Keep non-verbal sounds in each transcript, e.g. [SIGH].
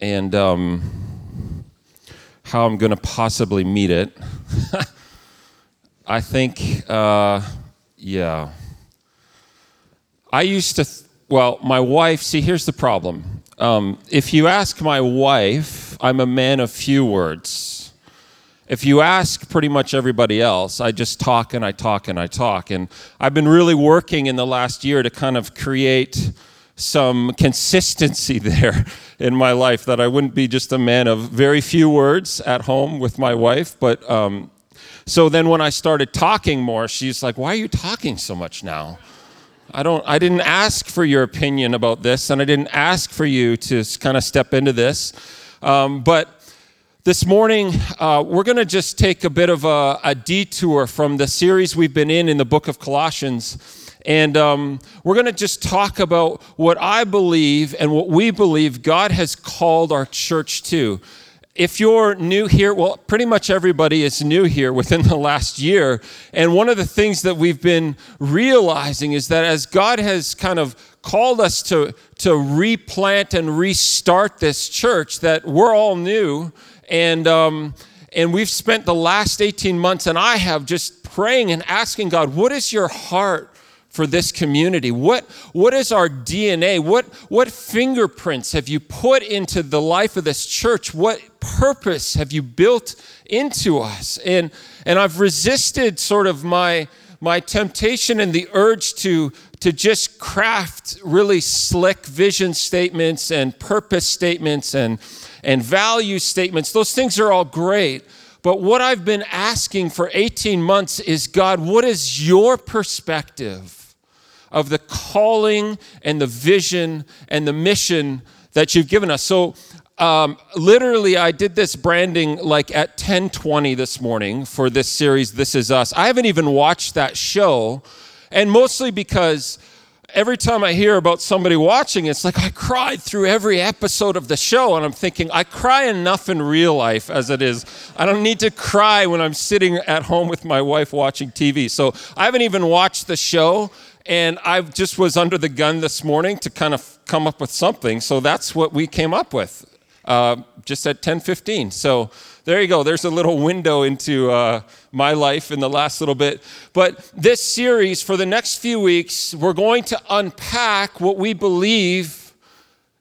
and um, how I'm going to possibly meet it. [LAUGHS] I think, uh, yeah. I used to, th- well, my wife, see, here's the problem. Um, if you ask my wife, I'm a man of few words. If you ask pretty much everybody else, I just talk and I talk and I talk. And I've been really working in the last year to kind of create some consistency [LAUGHS] there in my life that I wouldn't be just a man of very few words at home with my wife. But um, so then when I started talking more, she's like, Why are you talking so much now? I don't I didn't ask for your opinion about this, and I didn't ask for you to kind of step into this. Um, but this morning, uh, we're going to just take a bit of a, a detour from the series we've been in in the book of Colossians and um, we're going to just talk about what I believe and what we believe God has called our church to. If you're new here, well, pretty much everybody is new here within [LAUGHS] the last year. And one of the things that we've been realizing is that as God has kind of called us to, to replant and restart this church, that we're all new. And, um, and we've spent the last 18 months, and I have just praying and asking God, what is your heart for this community? What, what is our DNA? What, what fingerprints have you put into the life of this church? What purpose have you built into us? And, and I've resisted sort of my, my temptation and the urge to, to just craft really slick vision statements and purpose statements and, and value statements. Those things are all great. But what I've been asking for 18 months is God, what is your perspective of the calling and the vision and the mission that you've given us. So, um, literally, I did this branding like at 10:20 this morning for this series. This is us. I haven't even watched that show, and mostly because every time I hear about somebody watching, it's like I cried through every episode of the show, and I'm thinking I cry enough in real life as it is. I don't need to cry when I'm sitting at home with my wife watching TV. So I haven't even watched the show and I just was under the gun this morning to kind of come up with something. So that's what we came up with, uh, just at 10:15. So there you go. There's a little window into uh, my life in the last little bit. But this series, for the next few weeks, we're going to unpack what we believe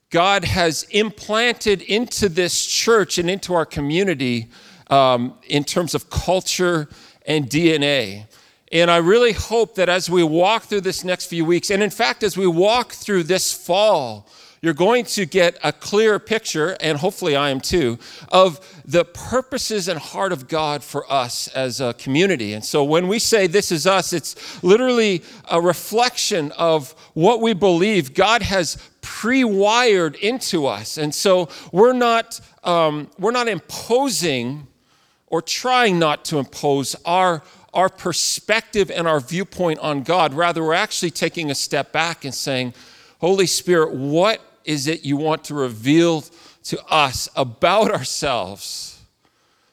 God has implanted into this church and into our community um, in terms of culture and DNA. And I really hope that as we walk through this next few weeks, and in fact, as we walk through this fall, you're going to get a clear picture, and hopefully I am too, of the purposes and heart of God for us as a community. And so when we say this is us, it's literally a reflection of what we believe God has pre-wired into us. And so we're not um, we're not imposing or trying not to impose our our perspective and our viewpoint on God. Rather, we're actually taking a step back and saying, Holy Spirit, what is it you want to reveal to us about ourselves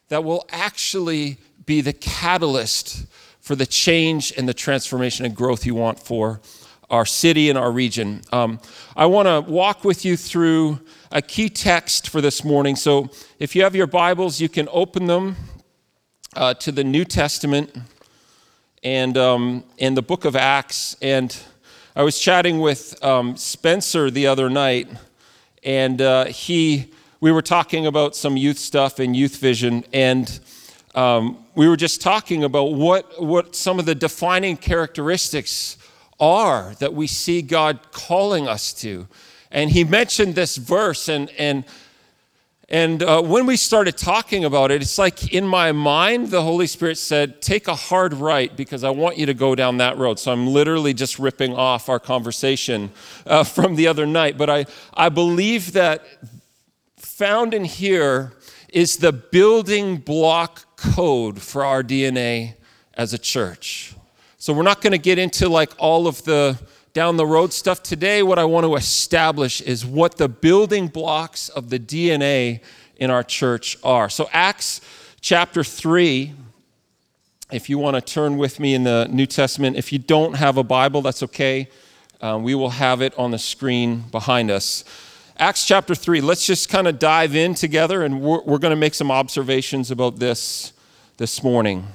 that will actually be the catalyst for the change and the transformation and growth you want for our city and our region? Um, I want to walk with you through a key text for this morning. So if you have your Bibles, you can open them uh, to the New Testament and um, in the book of Acts. And I was chatting with um, Spencer the other night, and uh, he we were talking about some youth stuff and youth vision, and um, we were just talking about what what some of the defining characteristics are that we see God calling us to. And he mentioned this verse, and and And uh, when we started talking about it, it's like in my mind, the Holy Spirit said, Take a hard right because I want you to go down that road. So I'm literally just ripping off our conversation uh, [LAUGHS] from the other night. But I, I believe that found in here is the building block code for our DNA as a church. So we're not going to get into like all of the down the road stuff today. What I want to establish is what the building blocks of the DNA in our church are. So Acts chapter 3 if you want to turn with me in the New Testament, if you don't have a Bible, that's okay. Um, we will have it on the screen behind us. Acts chapter 3, let's just kind of dive in together and we're, we're going to make some observations about this this morning.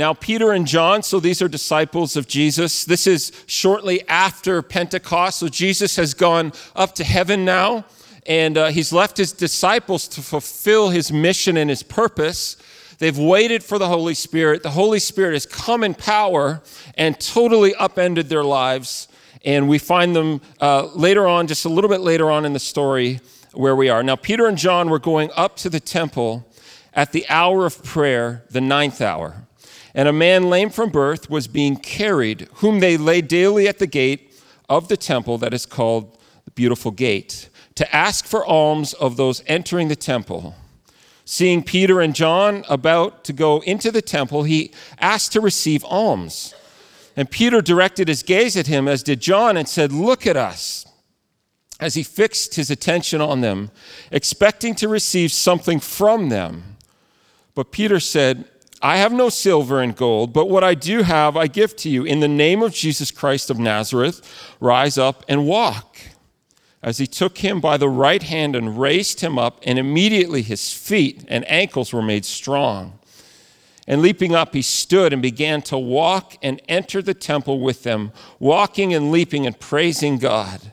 Now, Peter and John, so these are disciples of Jesus. This is shortly after Pentecost. So Jesus has gone up to heaven now, and uh, he's left his disciples to fulfill his mission and his purpose. They've waited for the Holy Spirit. The Holy Spirit has come in power and totally upended their lives. And we find them uh, later on, just a little bit later on in the story, where we are. Now, Peter and John were going up to the temple at the hour of prayer, the ninth hour. And a man lame from birth was being carried, whom they laid daily at the gate of the temple that is called the Beautiful Gate, to ask for alms of those entering the temple. Seeing Peter and John about to go into the temple, he asked to receive alms. And Peter directed his gaze at him, as did John, and said, Look at us. As he fixed his attention on them, expecting to receive something from them. But Peter said, I have no silver and gold, but what I do have I give to you. In the name of Jesus Christ of Nazareth, rise up and walk. As he took him by the right hand and raised him up, and immediately his feet and ankles were made strong. And leaping up, he stood and began to walk and enter the temple with them, walking and leaping and praising God.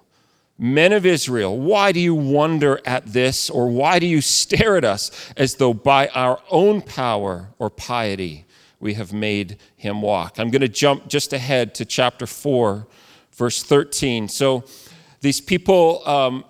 Men of Israel, why do you wonder at this, or why do you stare at us as though by our own power or piety we have made him walk? I'm going to jump just ahead to chapter 4, verse 13. So these people um,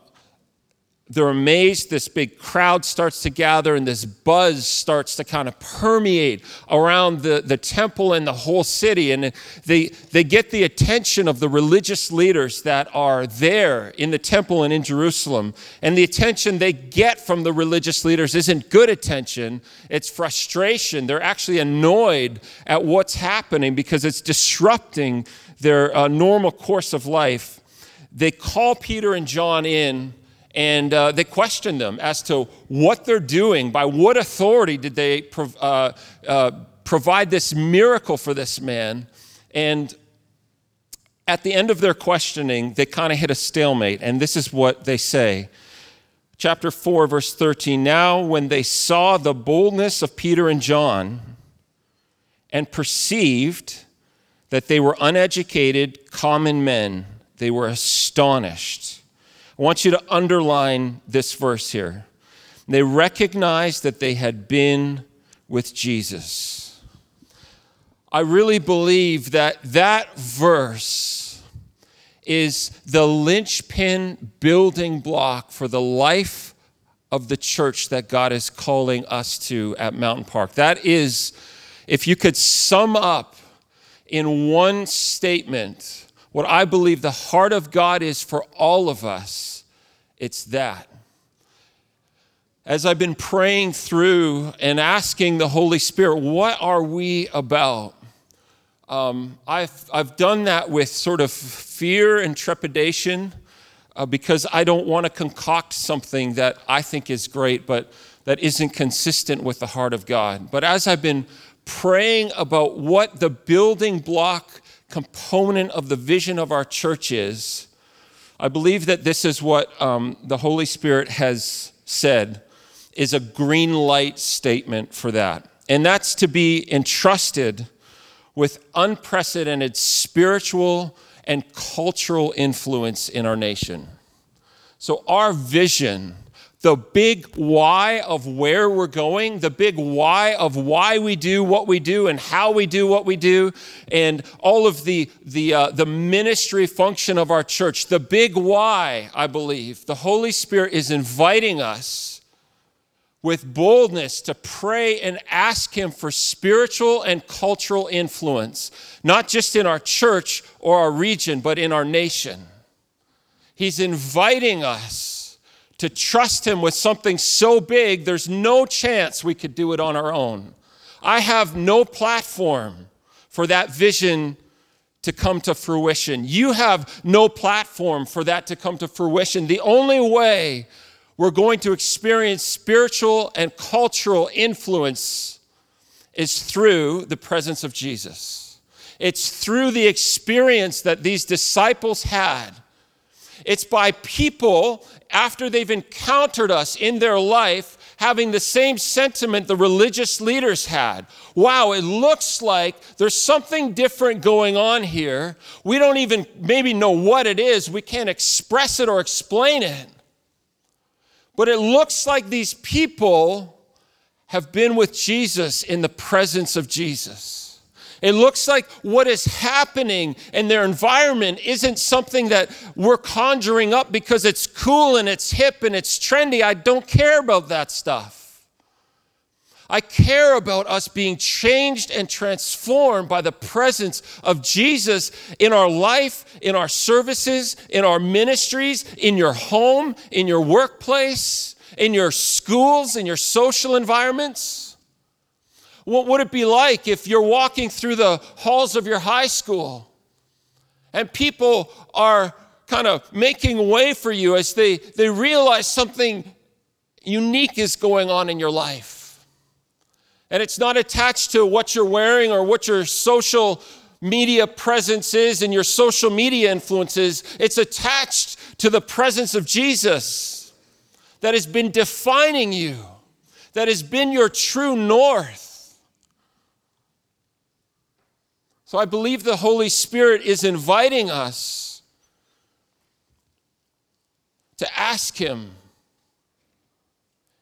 they're amazed. This big crowd starts to gather, and this buzz starts to kind of permeate around the, the temple and the whole city. And they, they get the attention of the religious leaders that are there in the temple and in Jerusalem. And the attention they get from the religious leaders isn't good attention, it's frustration. They're actually annoyed at what's happening because it's disrupting their uh, normal course of life. They call Peter and John in and uh, they questioned them as to what they're doing. By what authority did they prov- uh, uh, provide this miracle for this man? And at the end of their questioning, they kind of hit a stalemate. And this is what they say. Chapter 4, verse 13. Now, when they saw the boldness of Peter and John and perceived that they were uneducated, common men, they were astonished I want you to underline this verse here. They recognized that they had been with Jesus. I really believe that that verse is the linchpin building block for the life of the church that God is calling us to at Mountain Park. That is, if you could sum up in one statement what I believe the heart of God is for all of us it's that. As I've been praying through and asking the Holy Spirit, what are we about? Um, I've, I've done that with sort of fear and trepidation uh, because I don't want to concoct something that I think is great, but that isn't consistent with the heart of God. But as I've been praying about what the building block component of the vision of our church is, I believe that this is what um, the Holy Spirit has said. is a green light statement for that. And that's to be entrusted with unprecedented spiritual and cultural influence in our nation. So, our vision, the big why of where we're going, the big why of why we do what we do and how we do what we do, and all of the, the, uh, the ministry function of our church, the big why, I believe, the Holy Spirit is inviting us with boldness to pray and ask Him for spiritual and cultural influence, not just in our church or our region, but in our nation. He's inviting us to trust Him with something so big, there's no chance we could do it on our own. I have no platform for that vision to come to fruition. You have no platform for that to come to fruition. The only way we're going to experience spiritual and cultural influence is through the presence of Jesus. It's through the experience that these disciples had. It's by people, after they've encountered us in their life, having the same sentiment the religious leaders had. Wow, it looks like there's something different going on here. We don't even maybe know what it is, we can't express it or explain it. But it looks like these people have been with Jesus in the presence of Jesus. It looks like what is happening in their environment isn't something that we're conjuring up because it's cool and it's hip and it's trendy. I don't care about that stuff. I care about us being changed and transformed by the presence of Jesus in our life, in our services, in our ministries, in your home, in your workplace, in your schools, in your social environments. What would it be like if you're walking through the halls of your high school and people are kind of making way for you as they, they realize something unique is going on in your life? And it's not attached to what you're wearing or what your social media presence is and your social media influences. It's attached to the presence of Jesus that has been defining you, that has been your true north. So I believe the Holy Spirit is inviting us to ask Him.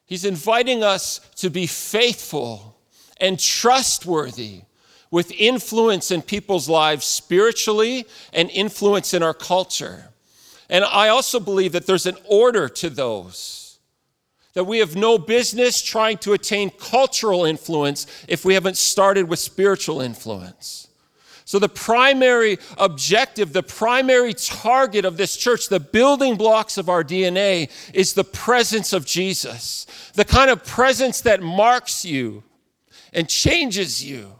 He's inviting us to be faithful and trustworthy with influence in people's lives spiritually and influence in our culture. And I also believe that there's an order to those. That we have no business trying to attain cultural influence if we haven't started with spiritual influence. So, the primary objective, the primary target of this church, the building blocks of our DNA is the presence of Jesus. The kind of presence that marks you, and changes you.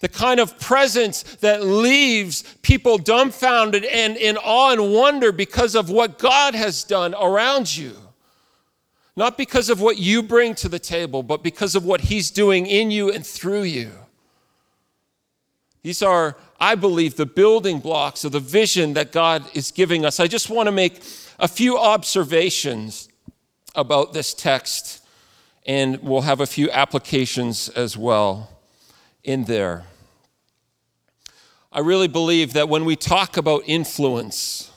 The kind of presence that leaves people dumbfounded and in awe and wonder because of what God has done around you. Not because of what you bring to the table, but because of what He's doing in you and through you. These are, I believe, the building blocks of the vision that God is giving us. I just want to make a few observations about this text and we'll have a few applications as well in there. I really believe that when we talk about influence,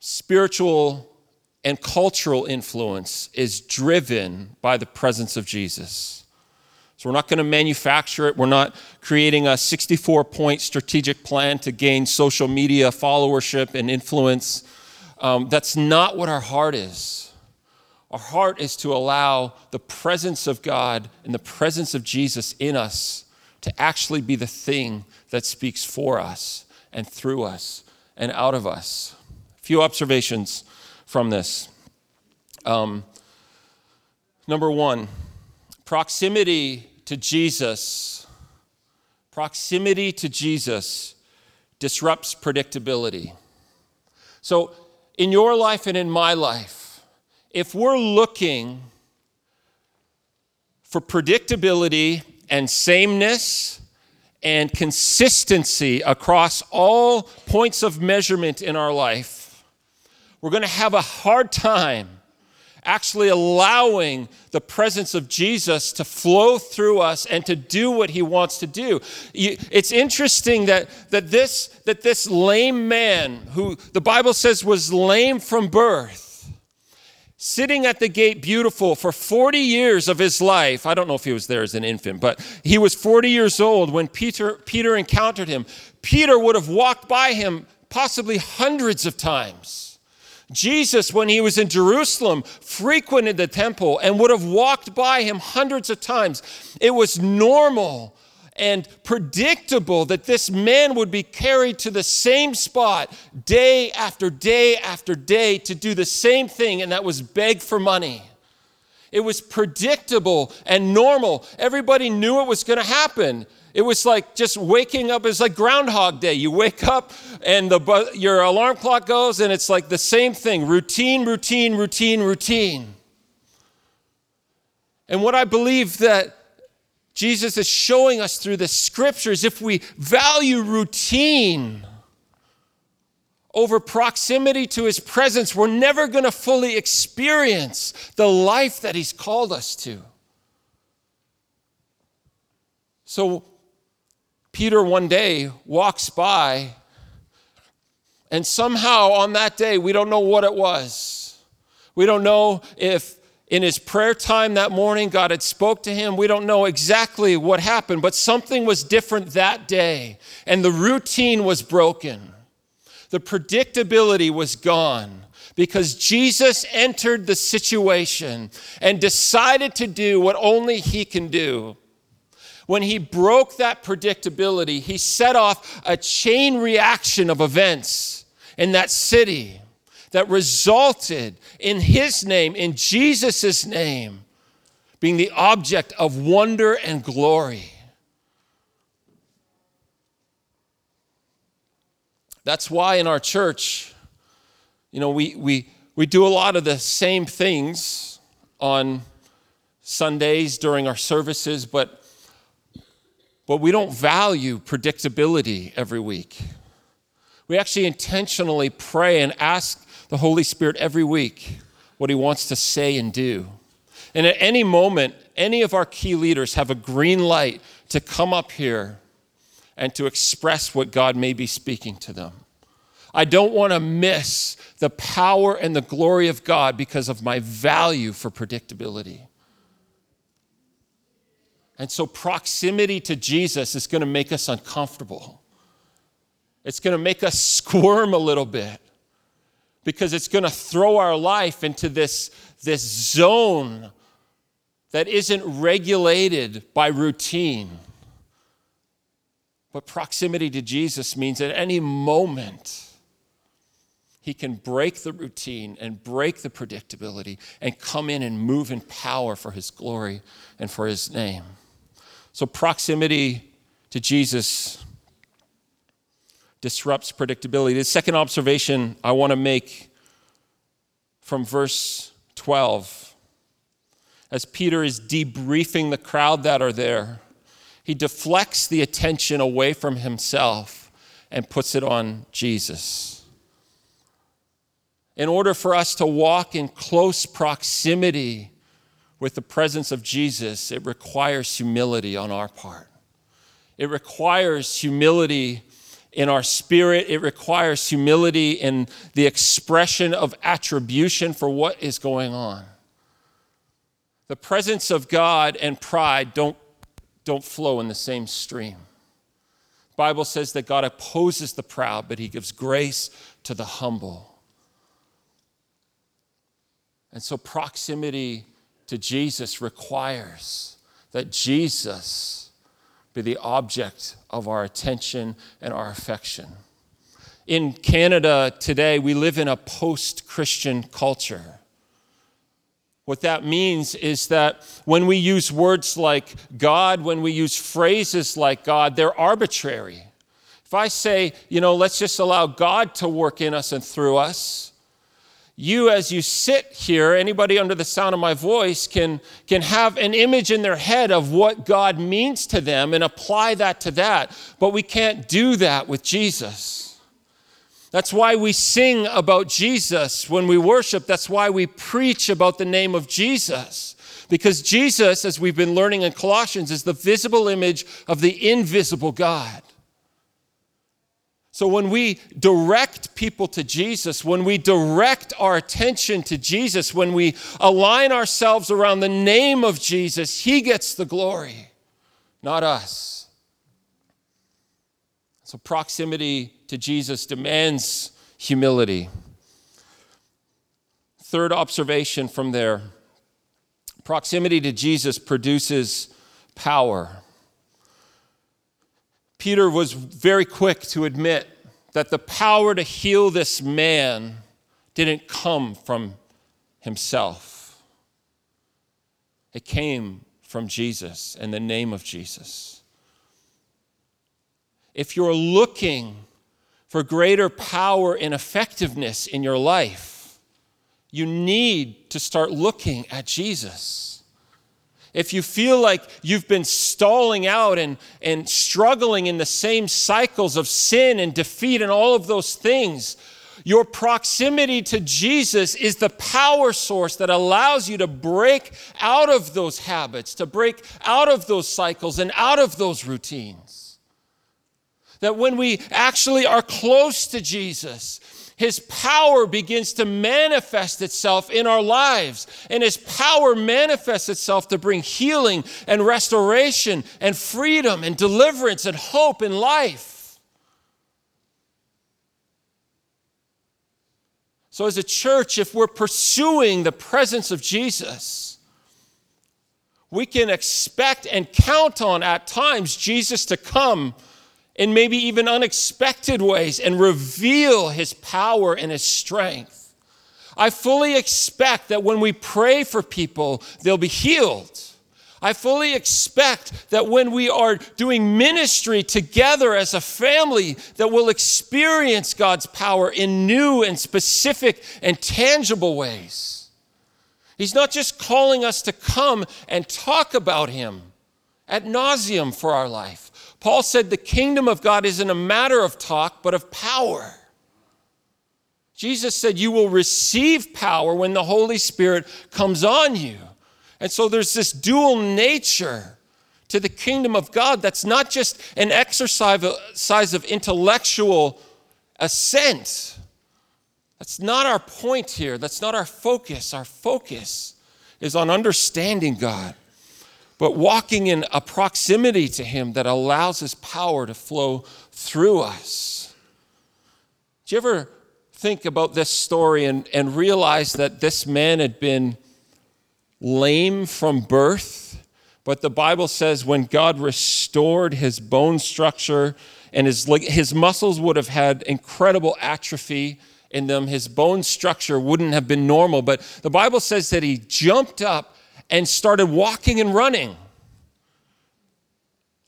spiritual and cultural influence is driven by the presence of Jesus. So we're not going to manufacture it. We're not creating a 64 point strategic plan to gain social media followership and influence. Um, that's not what our heart is. Our heart is to allow the presence of God and the presence of Jesus in us to actually be the thing that speaks for us and through us and out of us. A few observations from this. Um, number one, proximity to Jesus. Proximity to Jesus disrupts predictability. So, in your life and in my life, if we're looking for predictability and sameness and consistency across all points of measurement in our life, we're going to have a hard time actually allowing the presence of Jesus to flow through us and to do what he wants to do. It's interesting that, that, this, that this lame man, who the Bible says was lame from birth, sitting at the gate beautiful for 40 years of his life. I don't know if he was there as an infant, but he was 40 years old when Peter, Peter encountered him. Peter would have walked by him possibly hundreds of times. Jesus, when he was in Jerusalem, frequented the temple and would have walked by him hundreds of times. It was normal and predictable that this man would be carried to the same spot day after day after day to do the same thing, and that was beg for money. It was predictable and normal. Everybody knew it was going to happen. It was like just waking up. It's like Groundhog Day. You wake up and the, your alarm clock goes, and it's like the same thing routine, routine, routine, routine. And what I believe that Jesus is showing us through the scriptures if we value routine over proximity to his presence, we're never going to fully experience the life that he's called us to. So, Peter one day walks by, and somehow on that day, we don't know what it was. We don't know if in his prayer time that morning god had spoke to him. We don't know exactly what happened but something was different that day and the routine was broken. The predictability was gone because jesus entered the situation and decided to do what only he can do when he broke that predictability he set off a chain reaction of events in that city that resulted in his name, in Jesus' name, being the object of wonder and glory. That's why in our church, you know, we, we, we do a lot of the same things on Sundays during our services, but, but we don't value predictability every week. We actually intentionally pray and ask the Holy Spirit every week what He wants to say and do. And at any moment, any of our key leaders have a green light to come up here and to express what God may be speaking to them. I don't want to miss the power and the glory of God because of my value for predictability. And so, proximity to Jesus is going to make us uncomfortable. It's going to make us [LAUGHS] squirm a little bit because it's going to throw our life into this, this zone that isn't regulated by routine. But proximity to Jesus means at any moment, he can break the routine and break the predictability and come in and move in power for his glory and for his name. So, proximity to Jesus disrupts predictability. The second observation I want to make from verse 12, as Peter is debriefing the crowd that are there, he deflects the attention away from himself and puts it on Jesus. In order for us to walk in close proximity with the presence of Jesus, it requires humility on our part. It requires humility in our spirit. It requires humility in the expression of attribution for what is going on. The presence of God and pride don't, don't flow in the same stream. The Bible says that God opposes the proud, but he gives grace to the humble. And so proximity to Jesus requires that Jesus be the object of our attention and our affection. In Canada today, we live in a post Christian culture. What that means is that when we use words like God, when we use phrases like God, they're arbitrary. If I say, you know, let's just allow God to work in us and through us, you as you sit here anybody under the sound of my voice can can have an image in their head of what god means to them and apply that to that but we can't do that with jesus That's why we sing about Jesus when we worship. That's why we preach about the name of Jesus. Because Jesus, as we've been learning in Colossians, is the visible image of the invisible God. So when we direct people to Jesus, when we direct our attention to Jesus, when we align ourselves around the name of Jesus, He gets the glory, not us. So proximity to Jesus demands humility. Third observation from there proximity to Jesus produces power. Peter was very quick to admit that the power to heal this man didn't come from himself, it came from Jesus and the name of Jesus. If you're looking for greater power and effectiveness in your life, you need to start looking at Jesus if you feel like you've been stalling out and, and struggling in the same cycles of sin and defeat and all of those things, your proximity to Jesus is the power source that allows you to break out of those habits, to break out of those cycles and out of those routines. That when we actually are close to Jesus, his power begins to manifest itself in our lives. And His power manifests itself to bring healing and restoration and freedom and deliverance and hope in life. So, as a church, if we're pursuing the presence of Jesus, we can expect and count on at times Jesus to come in maybe even unexpected ways and reveal his power and his strength. I fully expect that when we pray for people, they'll be healed. I fully expect that when we are doing ministry together as a family, that we'll experience God's power in new and specific and tangible ways. He's not just calling us to come and talk about Him ad nauseam for our life. Paul said the kingdom of God isn't a matter of talk, but of power. Jesus said, You will receive power when the Holy Spirit comes on you. And so there's this dual nature to the kingdom of God that's not just an exercise of intellectual assent. That's not our point here. That's not our focus. Our focus is on understanding God but walking in a proximity to Him that allows His power to flow through us. Do you ever think about this story and, and realize that this man had been lame from birth? But the Bible says when God restored his bone structure and his, his muscles would have had incredible atrophy in them, his bone structure wouldn't have been normal. But the Bible says that he jumped up and started walking and running.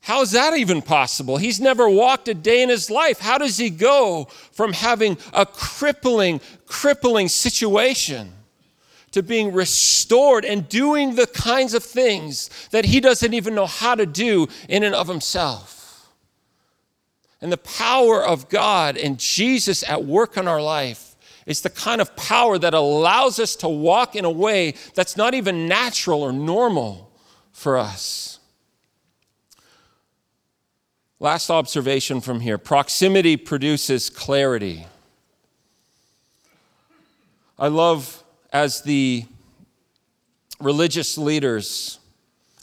How is that even possible? He's never walked a day in his life. How does he go from having a crippling, crippling situation to being restored and doing the kinds of things that he doesn't even know how to do in and of himself? And the power of God and Jesus at work in our life it's the kind of power that allows us to walk in a way that's not even natural or normal for us. Last observation from here proximity produces clarity. I love as the religious leaders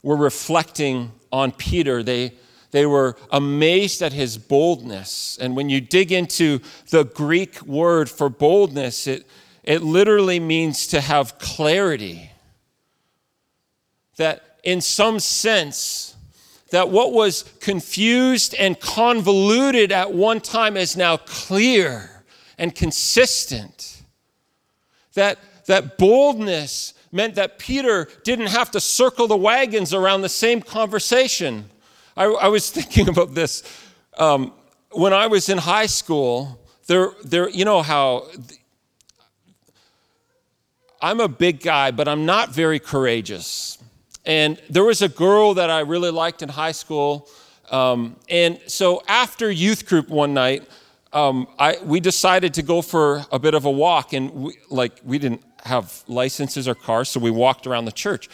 were reflecting on Peter, they they were amazed at his boldness. And when you dig into the Greek word for boldness, it, it literally means to have clarity. That in some sense, that what was confused and convoluted at one time is now clear and consistent. That, that boldness meant that Peter didn't have to circle the wagons around the same conversation. I, I was [LAUGHS] thinking about this. Um, when I was in high school, there, there, you know how I'm a big guy, but I'm not very courageous. And there was a girl that I really liked in high school. Um, and so after youth group one night, um, I, we decided to go for a bit of a walk, and we, like we didn't have licenses or cars, so we walked around the church.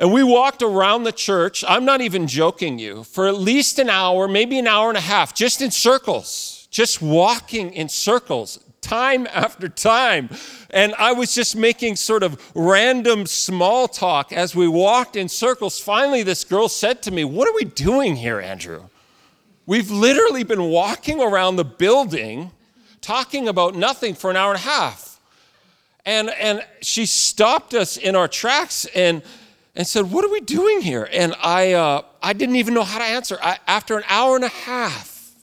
And we walked around the church, I'm not even joking you, for at least an hour, maybe an hour and a half, just in circles, just walking in circles, time [LAUGHS] after time. And I was just making sort of random small talk as we walked in circles. Finally, this girl said to me, What are we doing here, Andrew? We've literally been walking around the building talking about nothing for an hour and a half. And, and she stopped us in our tracks and, and said, What are we doing here? And I, uh, I didn't even know how to answer. I, after an hour and a half,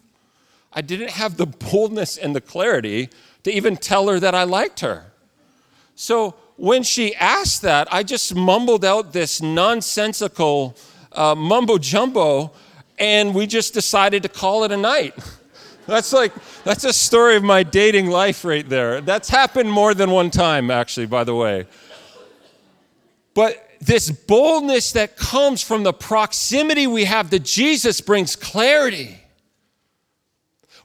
I didn't have the boldness and the clarity to even tell her that I liked her. So when she asked that, I just mumbled out this nonsensical uh, mumbo jumbo and we just decided to call it a night. [LAUGHS] That's like, that's a story of my dating life right there. That's happened more than one time, actually, by the way. But this boldness that comes from the proximity we have to Jesus brings clarity.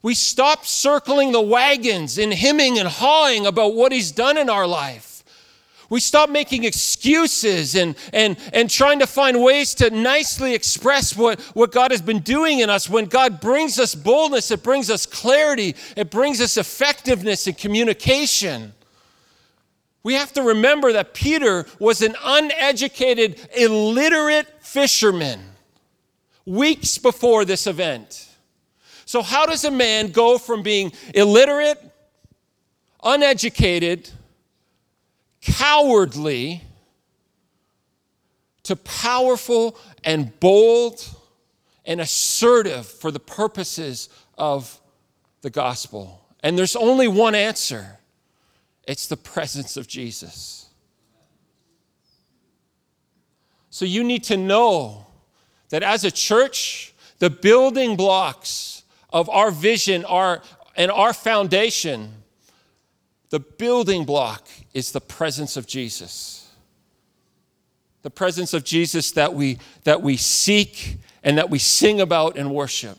We stop circling the wagons and hemming and hawing about what he's done in our life. We stop making excuses and, and, and trying to find ways to nicely express what, what God has been doing in us. When God brings us boldness, it brings us clarity, it brings us effectiveness in communication. We have to remember that Peter was an uneducated, illiterate fisherman weeks before this event. So, how does a man go from being illiterate, uneducated, cowardly to powerful and bold and assertive for the purposes of the gospel. And there's only one answer it's the [LAUGHS] presence of Jesus. So you need to know that as a church, the building blocks of our vision are, and our foundation the building block is the presence of Jesus. The presence of Jesus that we, that we seek and that we sing about and worship.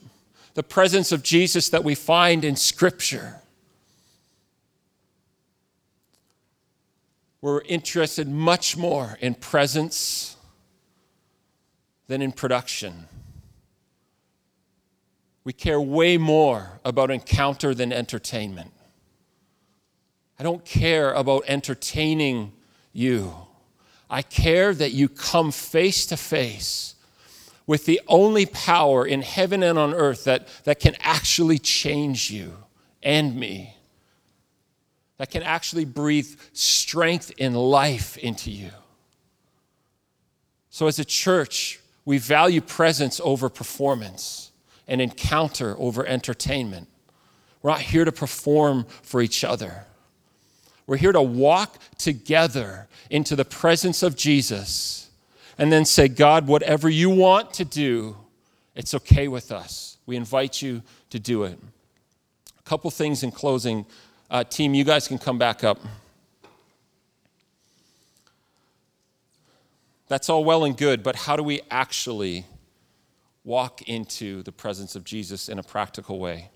The presence of Jesus that we find in Scripture. We're interested much more in presence than in production. We care way more about encounter than entertainment. I don't care about entertaining you. I care that you come face to face with the only power in heaven and on earth that, that can actually change you and me, that can actually breathe strength and life into you. So, as a church, we value presence over performance and encounter over entertainment. We're not here to perform for each other. We're here to walk together into the presence of Jesus and then say, God, whatever you want to do, it's okay with us. We invite you to do it. A couple things in closing. Uh, team, you guys can come back up. That's all well and good, but how do we actually walk into the presence of Jesus in a practical way?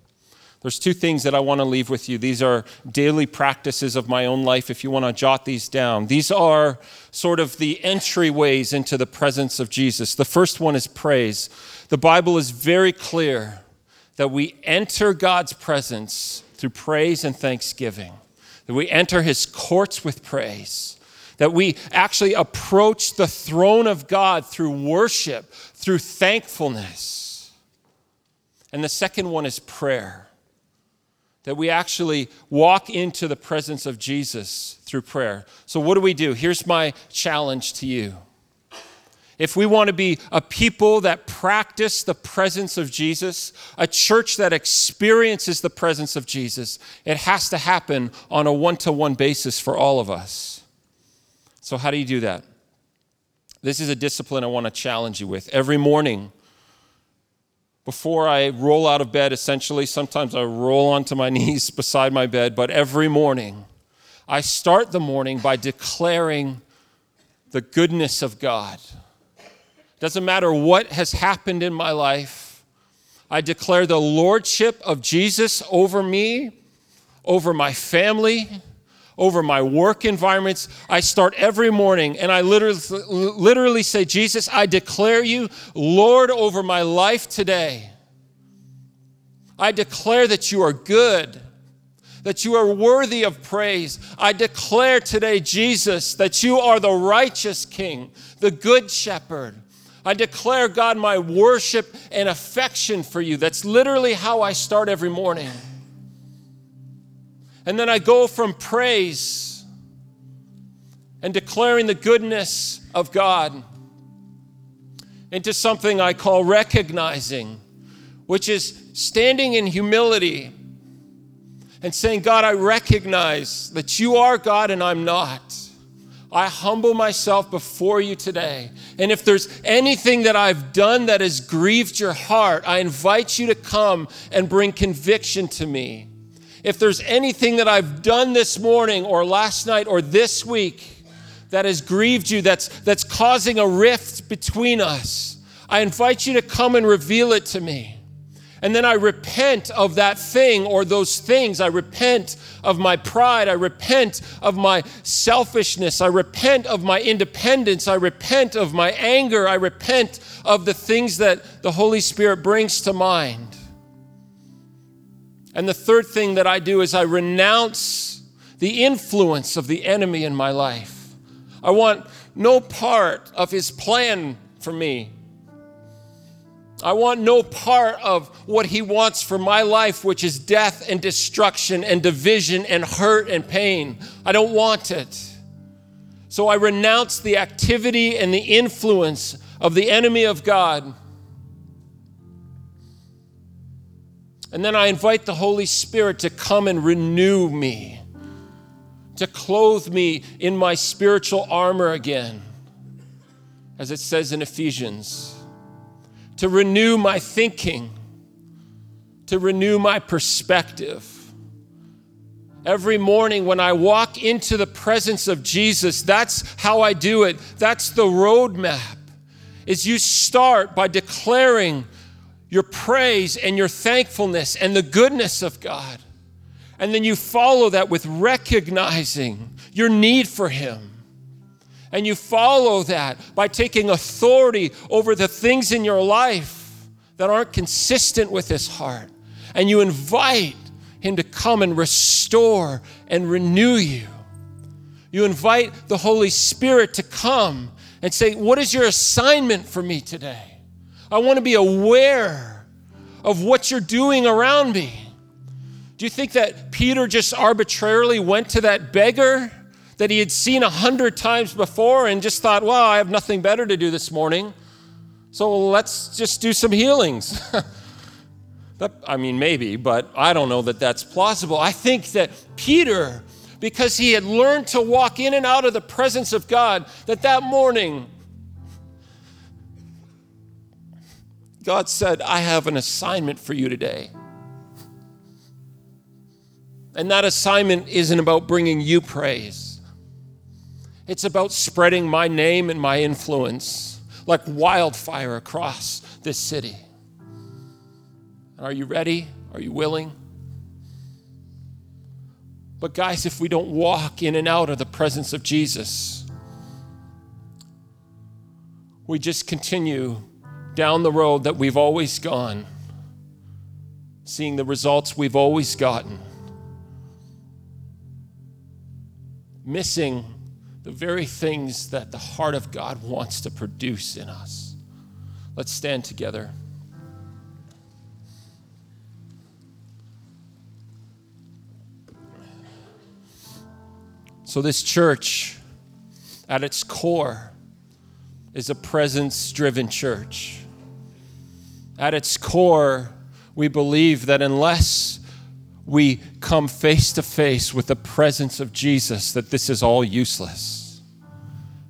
There's two things that I want to leave with you. These are daily practices of my own life, if you want to jot these down. These are sort of the entryways into the presence of Jesus. The first one is praise. The Bible is very clear that we enter God's presence through praise and thanksgiving, that we enter his courts with praise, that we actually approach the throne of God through worship, through thankfulness. And the second one is prayer that we actually walk into the presence of Jesus through prayer. So, what do we do? Here's my challenge to you. If we want to be a people that practice the presence of Jesus, a church that experiences the presence of Jesus, it has to happen on a one to one basis for all of us. So, how do you do that? This is a discipline I want to challenge you with. Every morning, before I roll out of bed, essentially, sometimes I roll onto my [LAUGHS] knees beside my bed, but every morning, I start the morning by declaring the goodness of God. Doesn't matter what has happened in my life, I declare the lordship of Jesus over me, over my family, over my work environments. I start every morning and I literally, literally say, Jesus, I declare you Lord over my life today. I declare that you are good, that you are worthy of praise. I declare today, Jesus, that you are the righteous King, the good shepherd. I declare, God, my worship and affection for you. That's literally how I start every morning. And then I go from praise and declaring the goodness of God into something I call recognizing, which is standing in humility and saying, God, I recognize that you are God and I'm not. I humble myself before you today. And if there's anything that I've done that has grieved your heart, I invite you to come and bring conviction to me. If there's anything that I've done this morning or last night or this week that has grieved you, that's, that's causing a rift between us, I invite you to come and reveal it to me. And then I repent of that thing or those things. I repent of my pride. I repent of my selfishness. I repent of my independence. I repent of my anger. I repent of the things that the Holy Spirit brings to mind. And the third thing that I do is I renounce the influence of the enemy in my life. I want no part of his plan for me. I want no part of what he wants for my life, which is death and destruction and division and hurt and pain. I don't want it. So I renounce the activity and the influence of the enemy of God. And then I invite the Holy Spirit to come and renew me, to clothe me in my spiritual armor again, as it says in Ephesians to renew my thinking, to renew my perspective. Every morning when I walk into the presence of Jesus, that's how I do it. That's the roadmap. Is you start by declaring your praise and your thankfulness and the goodness of God. And then you follow that with recognizing your need for Him and you follow that by taking authority over the things in your life that aren't consistent with His heart. And you invite Him to come and restore and renew you. You invite the Holy Spirit to come and say, What is your assignment for me today? I want to be aware of what you're doing around me. Do you think that Peter just arbitrarily went to that beggar that he had seen a hundred times before and just thought, well, I have nothing better to do this morning. So let's just do some healings. [LAUGHS] that, I mean, maybe, but I don't know that that's plausible. I think that Peter, because he had learned to walk in and out of the presence of God, that that morning, God said, I have an assignment for you today. And that assignment isn't about bringing you praise. It's about spreading my name and my influence like wildfire across this city. Are you ready? Are you willing? But, guys, if we don't walk in and out of the presence of Jesus, we just continue down the road that we've always gone, seeing the results we've always gotten, missing the very things that the heart of God wants to produce in us. Let's stand together. So, this church, at its core, is a presence driven church. At its core, we believe that unless we come face to face with the presence of Jesus, that this is all useless.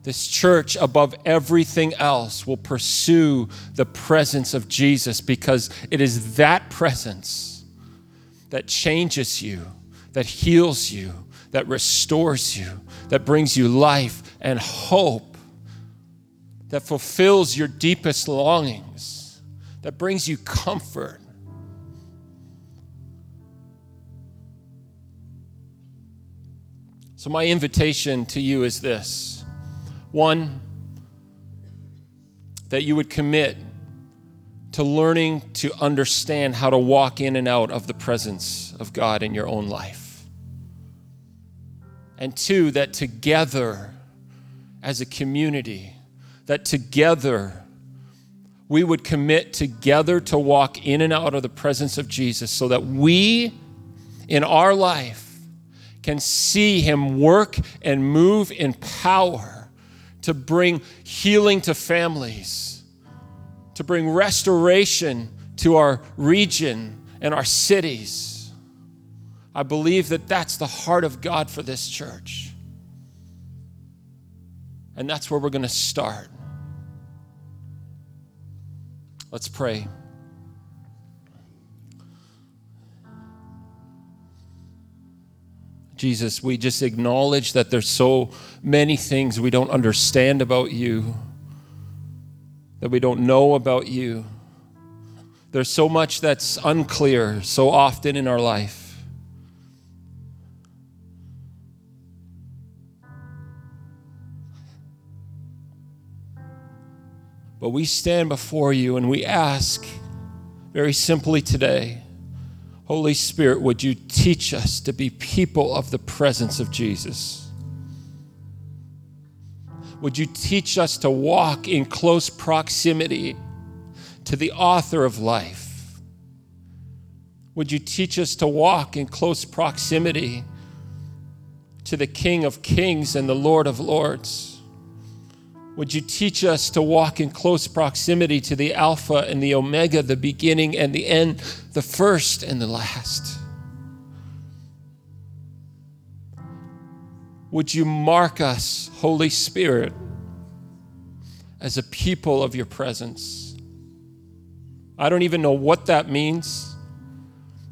This church, above everything else, will pursue the presence of Jesus because it is that presence that changes you, that heals you, that restores you, that brings you life and hope, that fulfills your deepest longings, that brings you comfort. So, my invitation to you is this one, that you would commit to learning to understand how to walk in and out of the presence of God in your own life. And two, that together as a community, that together we would commit together to walk in and out of the presence of Jesus so that we in our life can see Him work and move in power to bring healing to families, to bring restoration to our region and our cities. I believe that that's the heart of God for this church. And that's where we're going to start. Let's pray. Jesus, we just acknowledge that there's so many things we don't understand about you, that we don't know about you. There's so much that's unclear so often in our life. But we stand before you and we ask very simply today Holy Spirit, would you teach us to be people of the presence of Jesus? Would you teach us to walk in close proximity to the author of life? Would you teach us to walk in close proximity to the King of Kings and the Lord of Lords? Would you teach us to walk in close proximity to the Alpha and the Omega, the beginning and the end, the first and the last? Would you mark us, Holy Spirit, as a people of your presence? I don't even know what that means.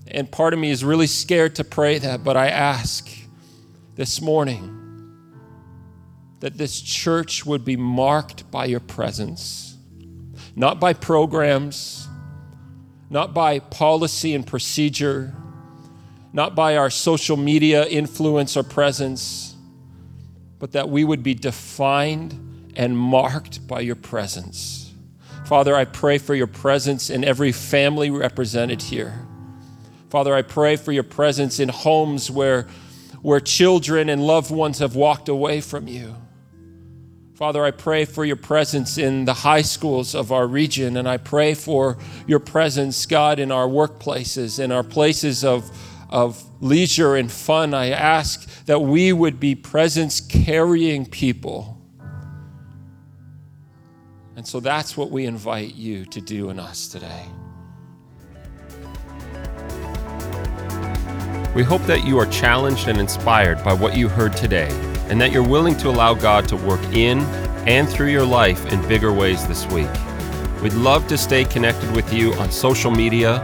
And part of me is really scared to pray that, but I ask this morning that this church would be marked by your presence, not by programs, not by policy and procedure, not by our social media influence or presence, but that we would be defined and marked by your presence. Father, I pray for your presence in every family represented here. Father, I pray for your presence in homes where, where children and loved ones have walked away from you. Father, I pray for your presence in the high schools of our region, and I pray for your presence, God, in our workplaces, in our places of, of leisure and fun. I ask that we would be presence carrying people. And so that's what we invite you to do in us today. We hope that you are challenged and inspired by what you heard today and that you're willing to allow God to work in and through your life in bigger ways this week. We'd love to stay connected with you on social media,